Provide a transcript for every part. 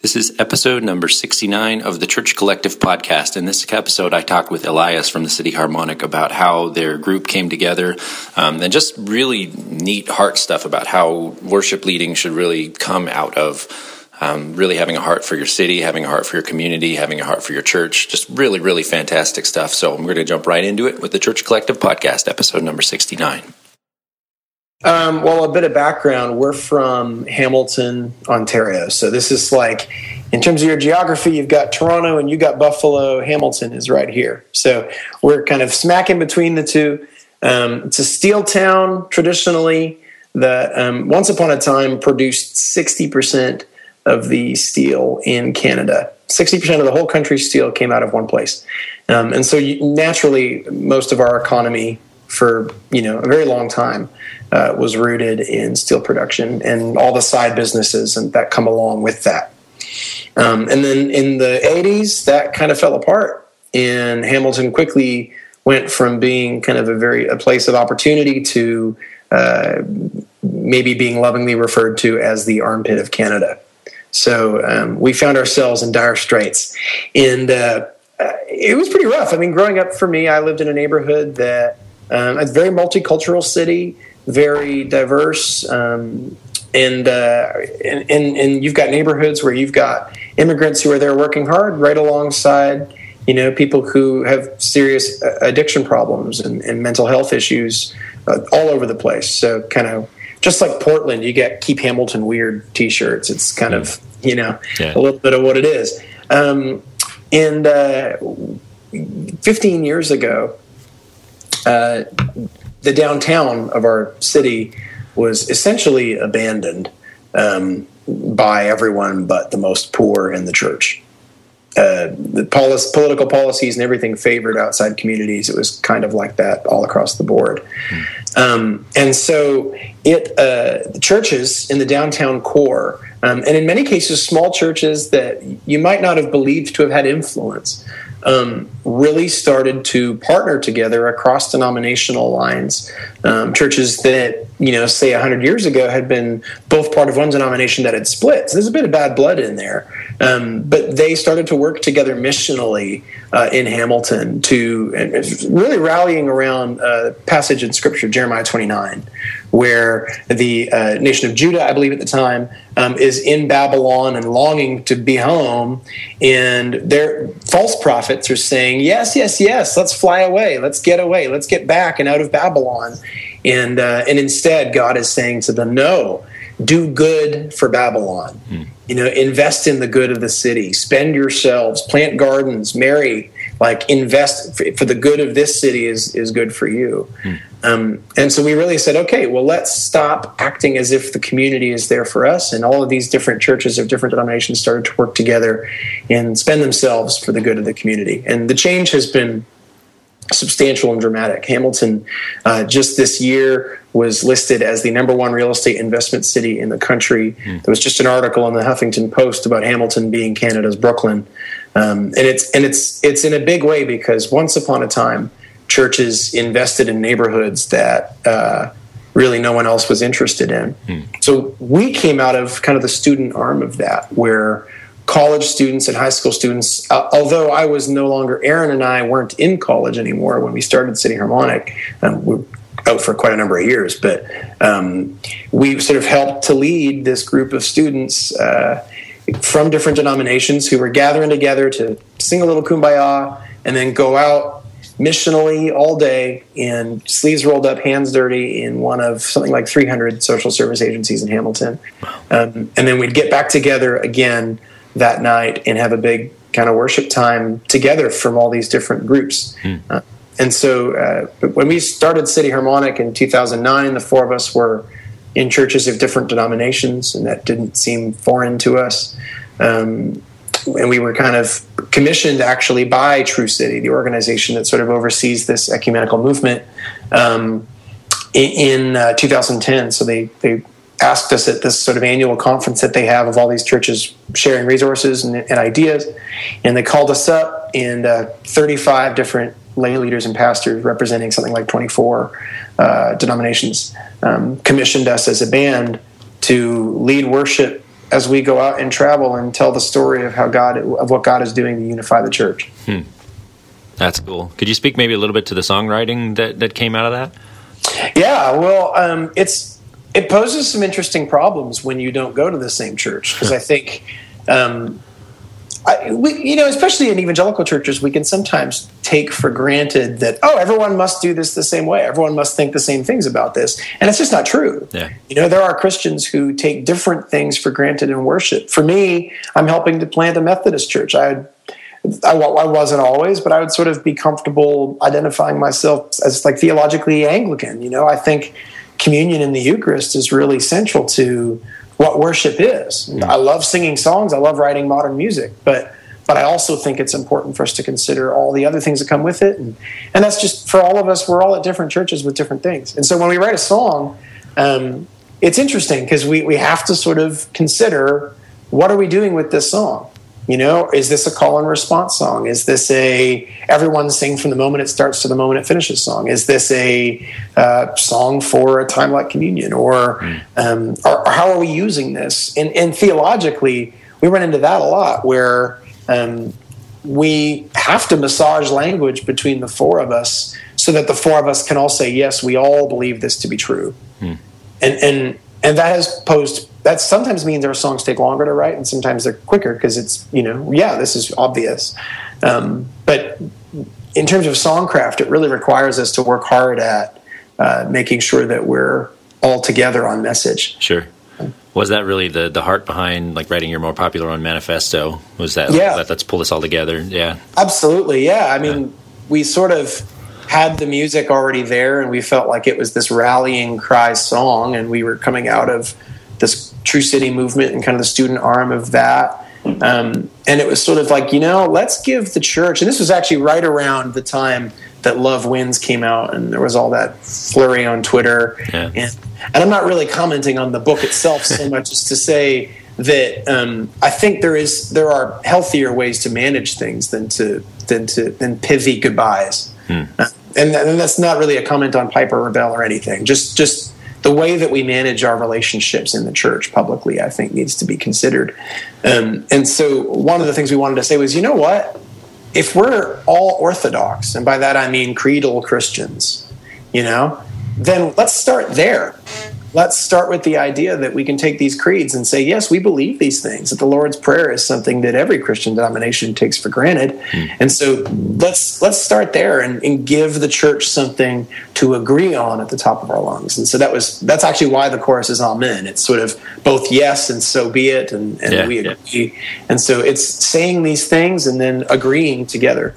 This is episode number 69 of the Church Collective podcast. In this episode, I talk with Elias from the City Harmonic about how their group came together um, and just really neat heart stuff about how worship leading should really come out of um, really having a heart for your city, having a heart for your community, having a heart for your church. Just really, really fantastic stuff. So I'm going to jump right into it with the Church Collective podcast, episode number 69. Um, well, a bit of background. We're from Hamilton, Ontario. So this is like, in terms of your geography, you've got Toronto and you've got Buffalo. Hamilton is right here. So we're kind of smack in between the two. Um, it's a steel town traditionally that um, once upon a time produced 60% of the steel in Canada. 60% of the whole country's steel came out of one place. Um, and so you, naturally, most of our economy for you know a very long time uh, was rooted in steel production and all the side businesses and that come along with that. Um, and then in the 80s, that kind of fell apart, and Hamilton quickly went from being kind of a very a place of opportunity to uh, maybe being lovingly referred to as the armpit of Canada. So um, we found ourselves in dire straits, and uh, it was pretty rough. I mean, growing up for me, I lived in a neighborhood that um, it's a very multicultural city, very diverse, um, and, uh, and, and and you've got neighborhoods where you've got immigrants who are there working hard right alongside you know people who have serious uh, addiction problems and, and mental health issues uh, all over the place. So kind of just like Portland, you get "Keep Hamilton Weird" T-shirts. It's kind yeah. of you know yeah. a little bit of what it is. Um, and uh, 15 years ago, uh, the downtown of our city was essentially abandoned um, by everyone but the most poor in the church. Uh, the policy, political policies and everything favored outside communities. It was kind of like that all across the board. Mm. Um, and so it uh, the churches in the downtown core, um, and in many cases small churches that you might not have believed to have had influence, um, really started to partner together across denominational lines. Um, churches that, you know, say 100 years ago had been both part of one denomination that had split. So there's a bit of bad blood in there. Um, but they started to work together missionally uh, in Hamilton to really rallying around a passage in Scripture, Jeremiah 29, where the uh, nation of Judah, I believe at the time, um, is in Babylon and longing to be home. And their false prophets are saying, Yes, yes, yes, let's fly away, let's get away, let's get back and out of Babylon. And, uh, and instead, God is saying to them, No, do good for Babylon. Mm. You know, invest in the good of the city, spend yourselves, plant gardens, marry, like invest for the good of this city is is good for you. Mm. Um, and so we really said, okay, well, let's stop acting as if the community is there for us. And all of these different churches of different denominations started to work together and spend themselves for the good of the community. And the change has been substantial and dramatic. Hamilton, uh, just this year, was listed as the number one real estate investment city in the country. Mm. There was just an article in the Huffington Post about Hamilton being Canada's Brooklyn, um, and it's and it's it's in a big way because once upon a time, churches invested in neighborhoods that. Uh, really no one else was interested in. Mm. So we came out of kind of the student arm of that, where college students and high school students, uh, although I was no longer, Aaron and I weren't in college anymore when we started City Harmonic. Um, we were out for quite a number of years, but um, we sort of helped to lead this group of students uh, from different denominations who were gathering together to sing a little kumbaya and then go out missionally all day in sleeves rolled up, hands dirty in one of something like 300 social service agencies in Hamilton. Um, and then we'd get back together again that night and have a big kind of worship time together from all these different groups. Mm. Uh, and so uh, when we started City Harmonic in 2009, the four of us were in churches of different denominations, and that didn't seem foreign to us. Um, and we were kind of commissioned actually by True City, the organization that sort of oversees this ecumenical movement, um, in, in uh, 2010. So they, they asked us at this sort of annual conference that they have of all these churches sharing resources and, and ideas. And they called us up, and uh, 35 different lay leaders and pastors representing something like 24 uh, denominations um, commissioned us as a band to lead worship as we go out and travel and tell the story of how God of what God is doing to unify the church. Hmm. That's cool. Could you speak maybe a little bit to the songwriting that that came out of that? Yeah, well, um, it's it poses some interesting problems when you don't go to the same church because I think. Um, I, we, you know, especially in evangelical churches, we can sometimes take for granted that oh, everyone must do this the same way. Everyone must think the same things about this, and it's just not true. Yeah. You know, there are Christians who take different things for granted in worship. For me, I'm helping to plant a Methodist church. I, I, I wasn't always, but I would sort of be comfortable identifying myself as like theologically Anglican. You know, I think communion in the Eucharist is really central to what worship is. I love singing songs. I love writing modern music, but but I also think it's important for us to consider all the other things that come with it, and and that's just for all of us. We're all at different churches with different things, and so when we write a song, um, it's interesting because we we have to sort of consider what are we doing with this song. You know, is this a call and response song? Is this a everyone sing from the moment it starts to the moment it finishes song? Is this a uh, song for a time like communion? Or, um, or, or, how are we using this? And, and, theologically, we run into that a lot where um, we have to massage language between the four of us so that the four of us can all say, yes, we all believe this to be true. Hmm. And, and, and that has posed that sometimes means our songs take longer to write and sometimes they're quicker because it's you know yeah this is obvious. Um, but in terms of songcraft it really requires us to work hard at uh, making sure that we're all together on message. Sure. Was that really the the heart behind like writing your more popular on manifesto? Was that yeah. that, let's pull this all together? Yeah. Absolutely yeah. I mean yeah. we sort of had the music already there and we felt like it was this rallying cry song and we were coming out of this True City movement and kind of the student arm of that. Um, and it was sort of like, you know, let's give the church, and this was actually right around the time that Love Wins came out, and there was all that flurry on Twitter. Yeah. And, and, I'm not really commenting on the book itself so much as to say that um, I think there is there are healthier ways to manage things than to than to than pithy goodbyes. Hmm. Uh, and, and that's not really a comment on Piper Rob Bell or anything. Just just the way that we manage our relationships in the church publicly, I think, needs to be considered. Um, and so, one of the things we wanted to say was, you know what? If we're all Orthodox, and by that I mean creedal Christians, you know, then let's start there let's start with the idea that we can take these creeds and say, yes, we believe these things, that the Lord's Prayer is something that every Christian denomination takes for granted. Mm. And so let's let's start there and, and, give the church something to agree on at the top of our lungs. And so that was that's actually why the chorus is Amen. It's sort of both yes and so be it and, and yeah, we agree. Yeah. And so it's saying these things and then agreeing together.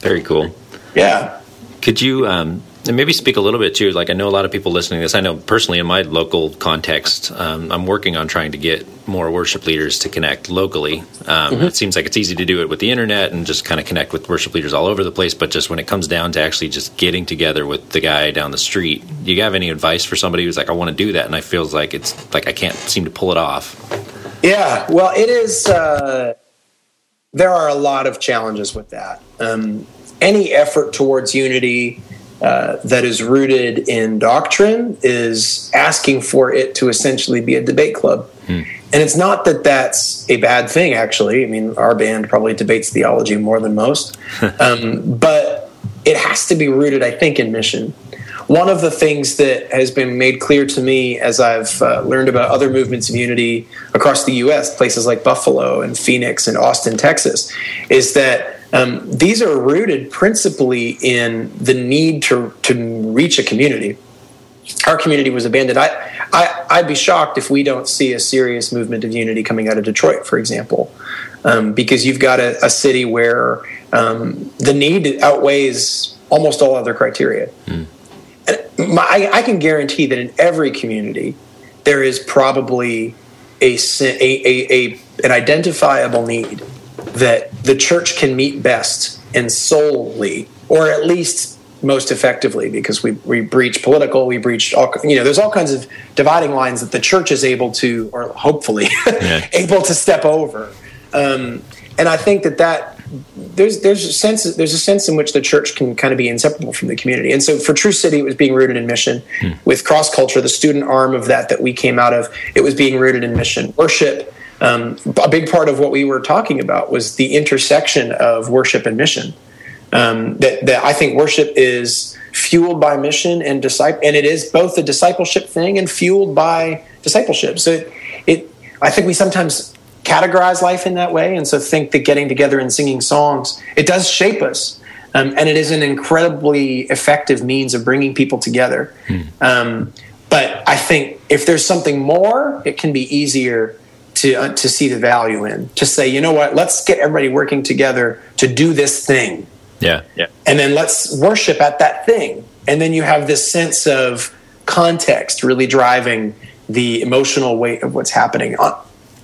Very cool. Yeah. Could you um and maybe speak a little bit too. Like I know a lot of people listening to this. I know personally in my local context, um, I'm working on trying to get more worship leaders to connect locally. Um, mm-hmm. It seems like it's easy to do it with the internet and just kind of connect with worship leaders all over the place. But just when it comes down to actually just getting together with the guy down the street, do you have any advice for somebody who's like, I want to do that, and I feels like it's like I can't seem to pull it off? Yeah, well, it is. Uh, there are a lot of challenges with that. Um, any effort towards unity uh, that is rooted in doctrine is asking for it to essentially be a debate club. Hmm. And it's not that that's a bad thing, actually. I mean, our band probably debates theology more than most. um, but it has to be rooted, I think, in mission. One of the things that has been made clear to me as I've uh, learned about other movements of unity across the U.S., places like Buffalo and Phoenix and Austin, Texas, is that um, these are rooted principally in the need to, to reach a community. Our community was abandoned. I, I, I'd be shocked if we don't see a serious movement of unity coming out of Detroit, for example, um, because you've got a, a city where um, the need outweighs almost all other criteria. Mm. My, I, I, can guarantee that in every community, there is probably a, a, a, a an identifiable need that the church can meet best and solely, or at least most effectively, because we, we breach political, we breach all, you know, there's all kinds of dividing lines that the church is able to, or hopefully, yeah. able to step over. Um, and I think that that there's there's a sense there's a sense in which the church can kind of be inseparable from the community. And so for True City, it was being rooted in mission. Hmm. With Cross Culture, the student arm of that that we came out of, it was being rooted in mission. Worship um, a big part of what we were talking about was the intersection of worship and mission. Um, that, that I think worship is fueled by mission and disciple, and it is both a discipleship thing and fueled by discipleship. So it, it I think we sometimes categorize life in that way, and so think that getting together and singing songs it does shape us. Um, and it is an incredibly effective means of bringing people together. Hmm. Um, but I think if there's something more, it can be easier to uh, to see the value in. To say, you know what, let's get everybody working together to do this thing. Yeah, yeah. And then let's worship at that thing. And then you have this sense of context really driving the emotional weight of what's happening on,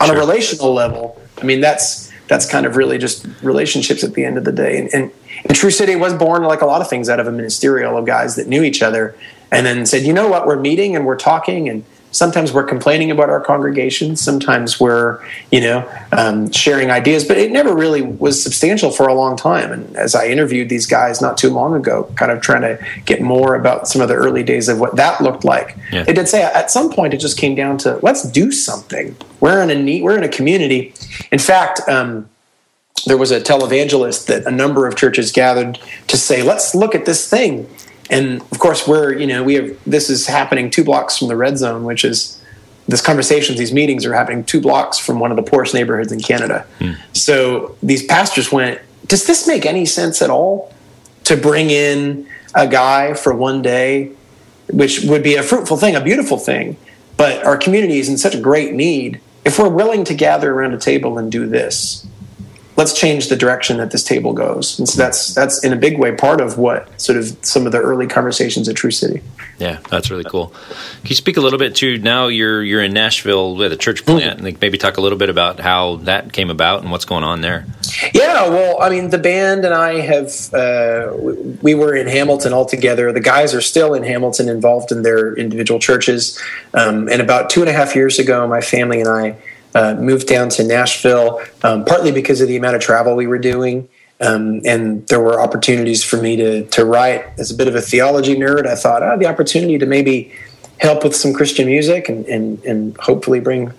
on sure. a relational level. I mean, that's that's kind of really just relationships at the end of the day. And, and, and True City was born, like a lot of things, out of a ministerial of guys that knew each other and then said, you know what, we're meeting and we're talking and sometimes we're complaining about our congregation. Sometimes we're you know um, sharing ideas but it never really was substantial for a long time. And as i interviewed these guys not too long ago kind of trying to get more about some of the early days of what that looked like yeah. they did say at some point it just came down to let's do something. We're in a neat we're in a community. In fact um, there was a televangelist that a number of churches gathered to say let's look at this thing and of course we're you know we have this is happening two blocks from the red zone which is this conversations these meetings are happening two blocks from one of the poorest neighborhoods in canada mm. so these pastors went does this make any sense at all to bring in a guy for one day which would be a fruitful thing a beautiful thing but our community is in such a great need if we're willing to gather around a table and do this let's change the direction that this table goes. And so that's that's in a big way part of what sort of some of the early conversations at True City. Yeah, that's really cool. Can you speak a little bit to now you're you're in Nashville with a church plant mm-hmm. and maybe talk a little bit about how that came about and what's going on there? Yeah, well, I mean, the band and I have uh, we were in Hamilton all together. The guys are still in Hamilton, involved in their individual churches. Um, and about two and a half years ago, my family and I uh, moved down to Nashville, um, partly because of the amount of travel we were doing. Um, and there were opportunities for me to, to write. As a bit of a theology nerd, I thought, oh, the opportunity to maybe help with some Christian music and, and, and hopefully bring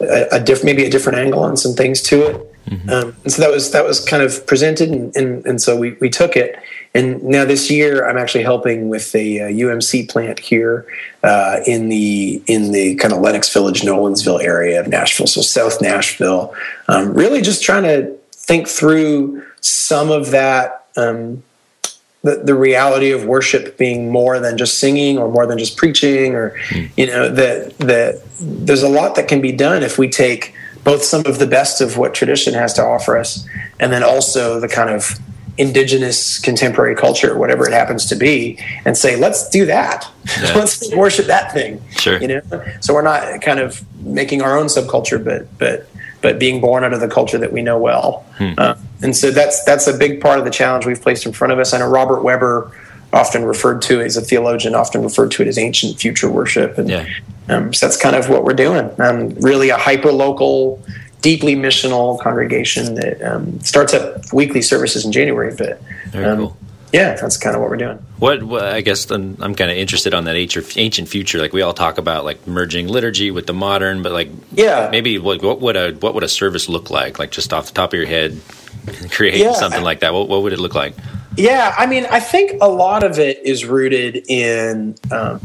a, a diff, maybe a different angle on some things to it. Mm-hmm. Um, and so that was that was kind of presented, and, and, and so we, we took it. And now this year, I'm actually helping with a, a UMC plant here uh, in the in the kind of Lenox Village, Nolensville area of Nashville, so South Nashville. Um, really, just trying to think through some of that. Um, the, the reality of worship being more than just singing or more than just preaching or mm. you know that that there's a lot that can be done if we take both some of the best of what tradition has to offer us and then also the kind of indigenous contemporary culture, whatever it happens to be, and say, let's do that. Yeah. let's worship that thing. Sure. You know, so we're not kind of making our own subculture, but but but being born out of the culture that we know well. Hmm. Uh, and so that's that's a big part of the challenge we've placed in front of us. I know Robert Webber often referred to as a theologian, often referred to it as ancient future worship, and yeah. um, so that's kind of what we're doing. Um, really, a hyper local deeply missional congregation that um, starts up weekly services in January. But um, cool. yeah, that's kind of what we're doing. What, what I guess I'm, I'm kind of interested on that ancient, ancient future. Like we all talk about like merging liturgy with the modern, but like yeah, maybe what, what would a what would a service look like? Like just off the top of your head, create yeah. something like that. What, what would it look like? Yeah, I mean, I think a lot of it is rooted in. Um,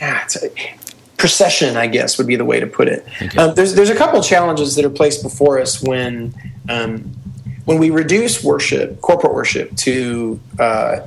yeah, procession, I guess would be the way to put it. Okay. Um, there's there's a couple challenges that are placed before us when um, when we reduce worship, corporate worship, to uh,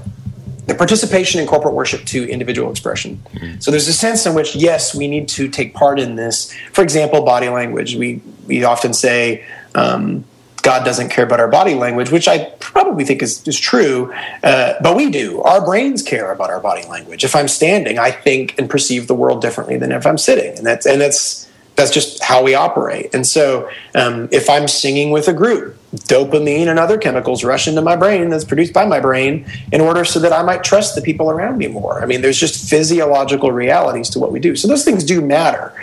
the participation in corporate worship to individual expression. Mm-hmm. So there's a sense in which yes, we need to take part in this. For example, body language. We we often say. Um, God doesn't care about our body language, which I probably think is, is true, uh, but we do. Our brains care about our body language. If I'm standing, I think and perceive the world differently than if I'm sitting, and that's and that's that's just how we operate. And so, um, if I'm singing with a group, dopamine and other chemicals rush into my brain that's produced by my brain in order so that I might trust the people around me more. I mean, there's just physiological realities to what we do. So those things do matter.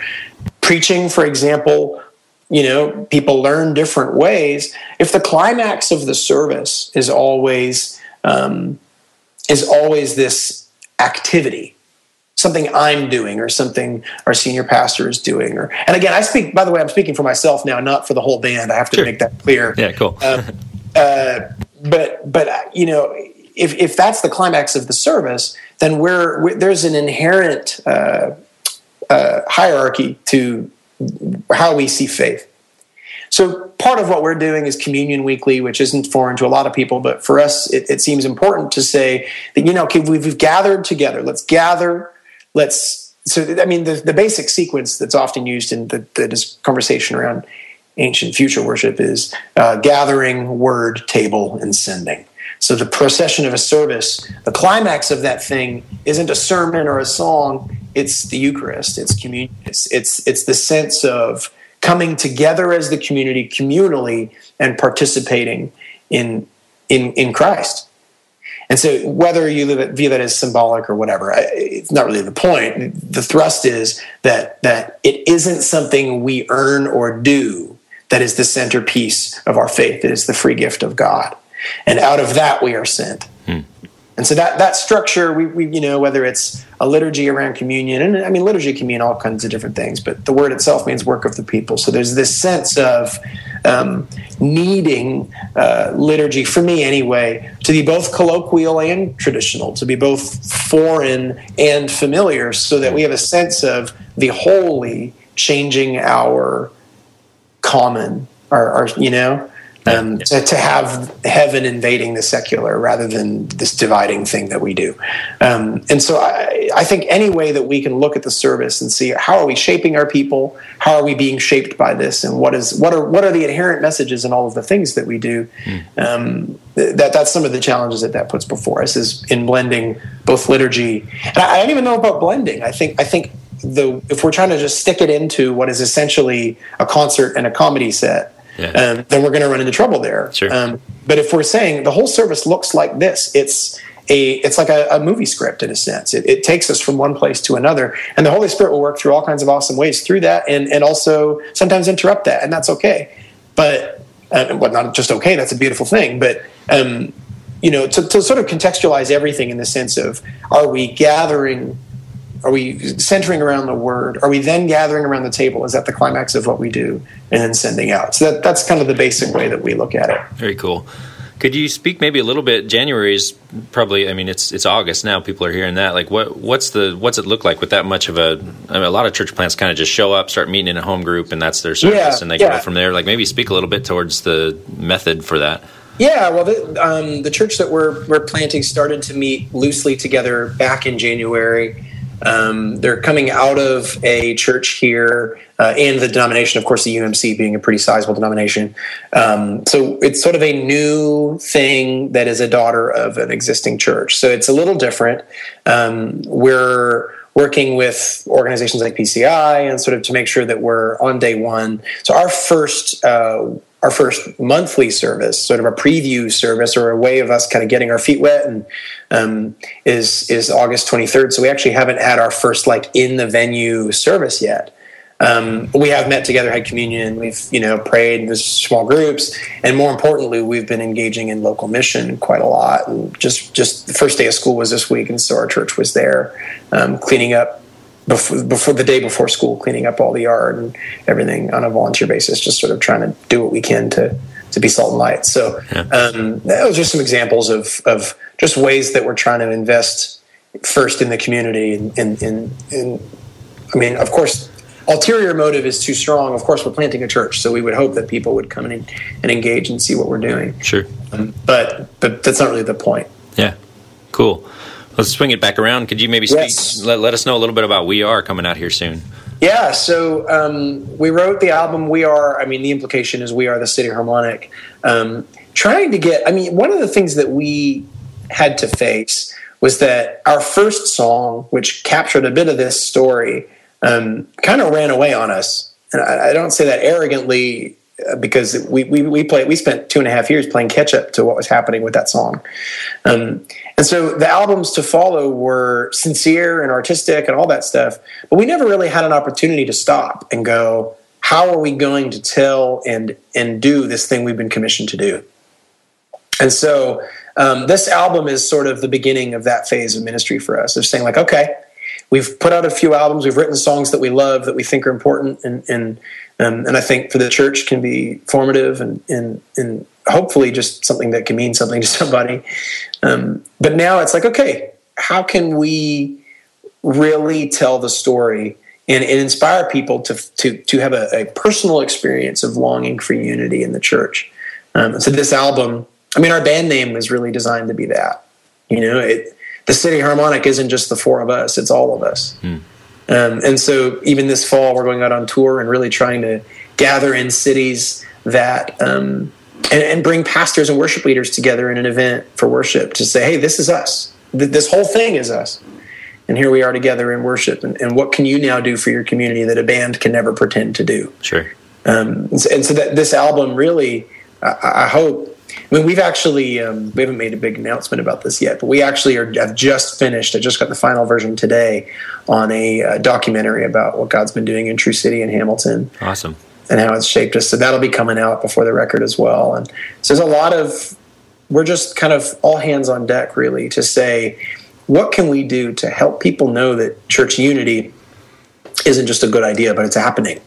Preaching, for example, you know people learn different ways if the climax of the service is always um, is always this activity something I'm doing or something our senior pastor is doing. Or and again, I speak. By the way, I'm speaking for myself now, not for the whole band. I have to sure. make that clear. Yeah, cool. um, uh, but but you know, if if that's the climax of the service, then we're, we're there's an inherent uh, uh, hierarchy to how we see faith. So part of what we're doing is communion weekly, which isn't foreign to a lot of people, but for us, it, it seems important to say that you know, okay, we've, gathered together. Let's gather. Let's. So I mean, the, the basic sequence that's often used in the, the conversation around ancient future worship is uh, gathering, word, table, and sending. So the procession of a service, the climax of that thing isn't a sermon or a song. It's the Eucharist. It's communion. It's it's, it's the sense of coming together as the community communally and participating in in in Christ. And so, whether you view that as symbolic or whatever, it's not really the point. The thrust is that that it isn't something we earn or do that is the centerpiece of our faith. It is the free gift of God, and out of that we are sent. Hmm. And so that that structure, we, we you know whether it's a liturgy around communion, and I mean liturgy can mean all kinds of different things, but the word itself means work of the people. So there's this sense of um, needing uh, liturgy for me anyway to be both colloquial and traditional, to be both foreign and familiar, so that we have a sense of the holy changing our common, our, our you know um, to, to, have heaven invading the secular rather than this dividing thing that we do. Um, and so I, I, think any way that we can look at the service and see how are we shaping our people, how are we being shaped by this, and what is what are what are the inherent messages in all of the things that we do. Mm. Um, that that's some of the challenges that that puts before us is in blending both liturgy. And I, I don't even know about blending. I think I think the if we're trying to just stick it into what is essentially a concert and a comedy set yeah. um, then we're going to run into trouble there. Sure. Um, but if we're saying the whole service looks like this, it's a it's like a, a movie script in a sense. It, it, takes us from one place to another, and the Holy Spirit will work through all kinds of awesome ways through that, and and also sometimes interrupt that, and that's okay. But uh, well, not just okay. That's a beautiful thing, but. Um, you know, to, to sort of contextualize everything in the sense of, are we gathering are we centering around the word? Are we then gathering around the table? Is that the climax of what we do and then sending out? So that, that's kind of the basic way that we look at it. Very cool. Could you speak maybe a little bit? January is probably. I mean, it's it's August now. People are hearing that. Like, what what's the what's it look like with that much of a? I mean, a lot of church plants kind of just show up, start meeting in a home group, and that's their service, yeah, and they yeah. go from there. Like, maybe speak a little bit towards the method for that. Yeah, well, the, um, the church that we're we're planting started to meet loosely together back in January. Um, they're coming out of a church here uh, and the denomination, of course, the UMC being a pretty sizable denomination. Um, so it's sort of a new thing that is a daughter of an existing church. So it's a little different. Um, we're working with organizations like PCI and sort of to make sure that we're on day one. So our first uh, our first monthly service, sort of a preview service or a way of us kind of getting our feet wet, and um, is is August 23rd. So we actually haven't had our first like in the venue service yet. Um, we have met together, had communion, we've you know prayed in small groups, and more importantly, we've been engaging in local mission quite a lot. And just just the first day of school was this week, and so our church was there um, cleaning up before, before the day before school, cleaning up all the yard and everything on a volunteer basis, just sort of trying to do what we can to to be salt and light. So um, that was just some examples of of just ways that we're trying to invest first in the community. And in, in, in, I mean, of course, ulterior motive is too strong. Of course, we're planting a church, so we would hope that people would come in and engage and see what we're doing. Sure, um, but but that's not really the point. Yeah, cool. Let's swing it back around. Could you maybe speak, yes. let, let us know a little bit about We Are coming out here soon? Yeah, so um, we wrote the album We Are. I mean, the implication is We Are the City Harmonic. Um, trying to get, I mean, one of the things that we had to face was that our first song, which captured a bit of this story, um, kind of ran away on us. And I, I don't say that arrogantly because we, we, we played, we spent two and a half years playing catch up to what was happening with that song. Um, and so the albums to follow were sincere and artistic and all that stuff, but we never really had an opportunity to stop and go, how are we going to tell and, and do this thing we've been commissioned to do? And so um, this album is sort of the beginning of that phase of ministry for us of saying like, okay, we've put out a few albums. We've written songs that we love that we think are important, and and um, and I think for the church can be formative and and and hopefully just something that can mean something to somebody. Um, but now it's like, okay, how can we really tell the story and, and inspire people to to to have a, a, personal experience of longing for unity in the church? Um, so this album, I mean, our band name was really designed to be that. You know, it, the City Harmonic isn't just the four of us; it's all of us. Hmm. Um, and so, even this fall, we're going out on tour and really trying to gather in cities that um, and, and, bring pastors and worship leaders together in an event for worship to say, "Hey, this is us. This whole thing is us." And here we are together in worship. And, and what can you now do for your community that a band can never pretend to do? Sure. Um, and, so, and so that this album really, I, I hope, I mean, we've actually um, we haven't made a big announcement about this yet, but we actually are have just finished. I just got the final version today on a, a documentary about what God's been doing in True City and Hamilton. Awesome. And how it's shaped us. So that'll be coming out before the record as well. And so there's a lot of we're just kind of all hands on deck really to say what can we do to help people know that church unity isn't just a good idea, but it's happening,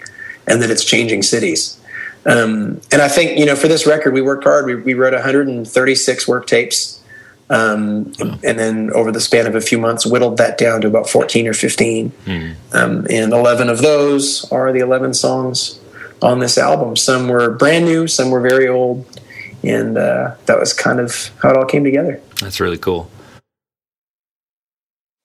and that it's changing cities. Um, and I think you know for this record we worked hard. We, we wrote 136 work tapes, um, wow. and then over the span of a few months whittled that down to about 14 or 15. Mm. Um, and 11 of those are the 11 songs on this album. Some were brand new, some were very old, and uh, that was kind of how it all came together. That's really cool.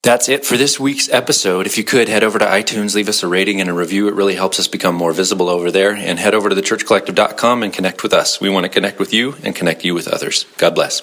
That's it for this week's episode. If you could head over to iTunes, leave us a rating and a review. It really helps us become more visible over there. And head over to thechurchcollective.com and connect with us. We want to connect with you and connect you with others. God bless.